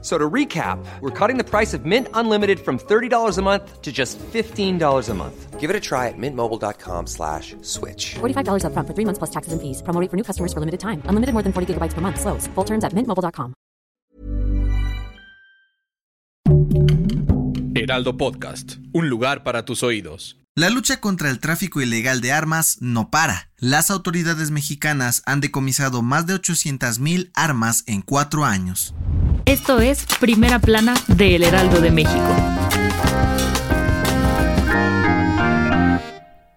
So to recap, we're cutting the price of Mint Unlimited from $30 a month to just $15 a month. Give it a try at mintmobile.com slash switch. $45 upfront for three months plus taxes and fees. Promo rate for new customers for limited time. Unlimited more than 40 gigabytes per month. Slows. Full terms at mintmobile.com. Heraldo Podcast. Un lugar para tus oídos. La lucha contra el tráfico ilegal de armas no para. Las autoridades mexicanas han decomisado más de 800.000 armas en cuatro años. Esto es Primera Plana de El Heraldo de México.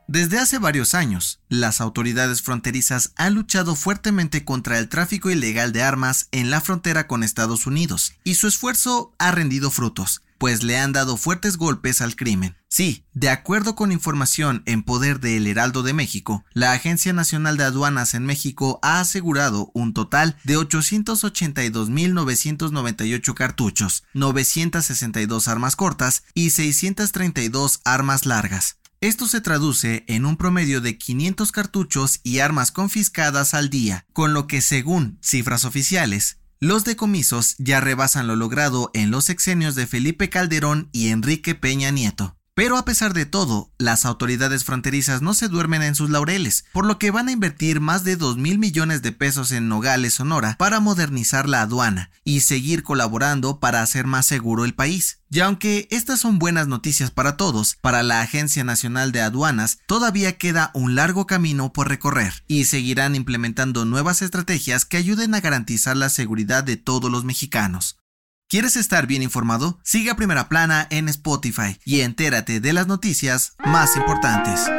Desde hace varios años, las autoridades fronterizas han luchado fuertemente contra el tráfico ilegal de armas en la frontera con Estados Unidos, y su esfuerzo ha rendido frutos pues le han dado fuertes golpes al crimen. Sí, de acuerdo con información en poder de El Heraldo de México, la Agencia Nacional de Aduanas en México ha asegurado un total de 882.998 cartuchos, 962 armas cortas y 632 armas largas. Esto se traduce en un promedio de 500 cartuchos y armas confiscadas al día, con lo que según cifras oficiales, los decomisos ya rebasan lo logrado en los sexenios de Felipe Calderón y Enrique Peña Nieto. Pero a pesar de todo, las autoridades fronterizas no se duermen en sus laureles, por lo que van a invertir más de 2 mil millones de pesos en Nogales, Sonora, para modernizar la aduana y seguir colaborando para hacer más seguro el país. Y aunque estas son buenas noticias para todos, para la Agencia Nacional de Aduanas todavía queda un largo camino por recorrer y seguirán implementando nuevas estrategias que ayuden a garantizar la seguridad de todos los mexicanos. ¿Quieres estar bien informado? Sigue a Primera Plana en Spotify y entérate de las noticias más importantes.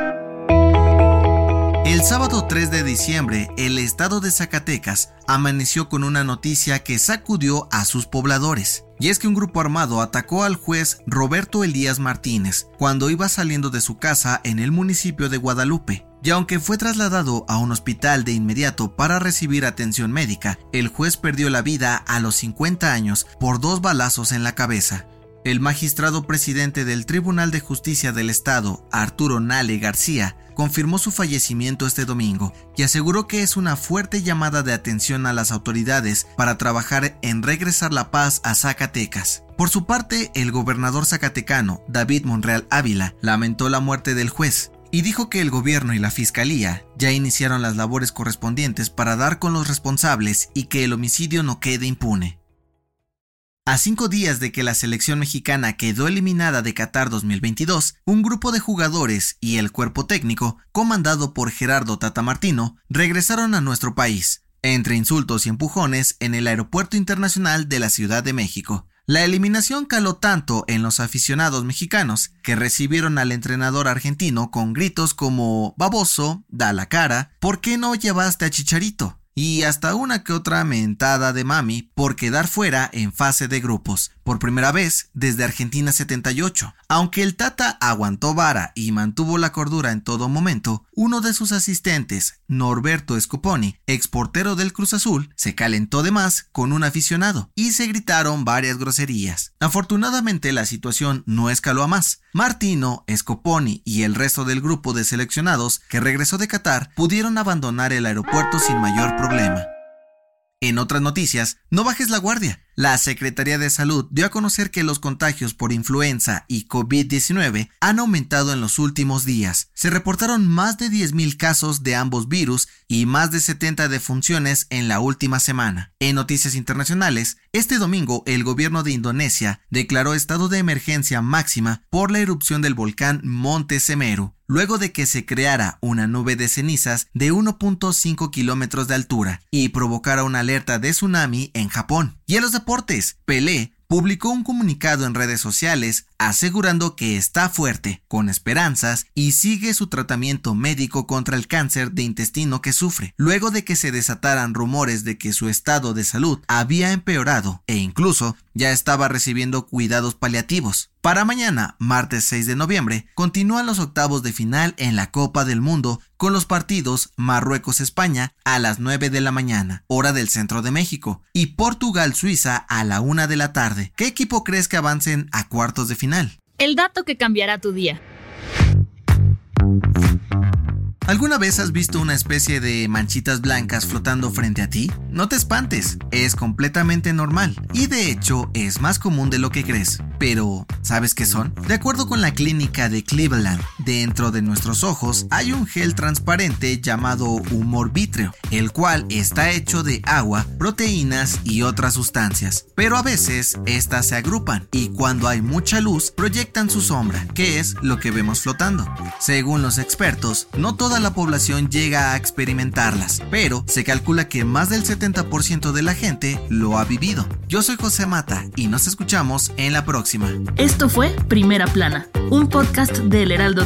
El sábado 3 de diciembre, el estado de Zacatecas amaneció con una noticia que sacudió a sus pobladores. Y es que un grupo armado atacó al juez Roberto Elías Martínez cuando iba saliendo de su casa en el municipio de Guadalupe y aunque fue trasladado a un hospital de inmediato para recibir atención médica, el juez perdió la vida a los 50 años por dos balazos en la cabeza. El magistrado presidente del Tribunal de Justicia del Estado, Arturo Nale García, confirmó su fallecimiento este domingo y aseguró que es una fuerte llamada de atención a las autoridades para trabajar en regresar la paz a Zacatecas. Por su parte, el gobernador zacatecano, David Monreal Ávila, lamentó la muerte del juez y dijo que el gobierno y la fiscalía ya iniciaron las labores correspondientes para dar con los responsables y que el homicidio no quede impune. A cinco días de que la selección mexicana quedó eliminada de Qatar 2022, un grupo de jugadores y el cuerpo técnico, comandado por Gerardo Tata Martino, regresaron a nuestro país, entre insultos y empujones en el Aeropuerto Internacional de la Ciudad de México. La eliminación caló tanto en los aficionados mexicanos que recibieron al entrenador argentino con gritos como baboso, da la cara, ¿por qué no llevaste a Chicharito? Y hasta una que otra mentada de mami por quedar fuera en fase de grupos, por primera vez desde Argentina 78. Aunque el Tata aguantó vara y mantuvo la cordura en todo momento, uno de sus asistentes, Norberto Scoponi, exportero del Cruz Azul, se calentó de más con un aficionado y se gritaron varias groserías. Afortunadamente la situación no escaló a más. Martino, Scoponi y el resto del grupo de seleccionados que regresó de Qatar pudieron abandonar el aeropuerto sin mayor problema. En otras noticias, no bajes la guardia. La Secretaría de Salud dio a conocer que los contagios por influenza y COVID-19 han aumentado en los últimos días. Se reportaron más de 10.000 casos de ambos virus y más de 70 defunciones en la última semana. En noticias internacionales, este domingo el gobierno de Indonesia declaró estado de emergencia máxima por la erupción del volcán Monte Semeru, luego de que se creara una nube de cenizas de 1.5 kilómetros de altura y provocara una alerta de tsunami en Japón. Y en los deportes, Pelé publicó un comunicado en redes sociales asegurando que está fuerte, con esperanzas y sigue su tratamiento médico contra el cáncer de intestino que sufre, luego de que se desataran rumores de que su estado de salud había empeorado e incluso ya estaba recibiendo cuidados paliativos. Para mañana, martes 6 de noviembre, continúan los octavos de final en la Copa del Mundo con los partidos Marruecos-España a las 9 de la mañana, hora del centro de México, y Portugal-Suiza a la 1 de la tarde. ¿Qué equipo crees que avancen a cuartos de final? El dato que cambiará tu día. ¿Alguna vez has visto una especie de manchitas blancas flotando frente a ti? No te espantes, es completamente normal y de hecho es más común de lo que crees. Pero, ¿sabes qué son? De acuerdo con la clínica de Cleveland, dentro de nuestros ojos hay un gel transparente llamado humor vítreo, el cual está hecho de agua, proteínas y otras sustancias. Pero a veces estas se agrupan y cuando hay mucha luz proyectan su sombra, que es lo que vemos flotando. Según los expertos, no toda la población llega a experimentarlas, pero se calcula que más del 70% de la gente lo ha vivido. Yo soy José Mata y nos escuchamos en la próxima. Esto fue Primera Plana, un podcast del Heraldo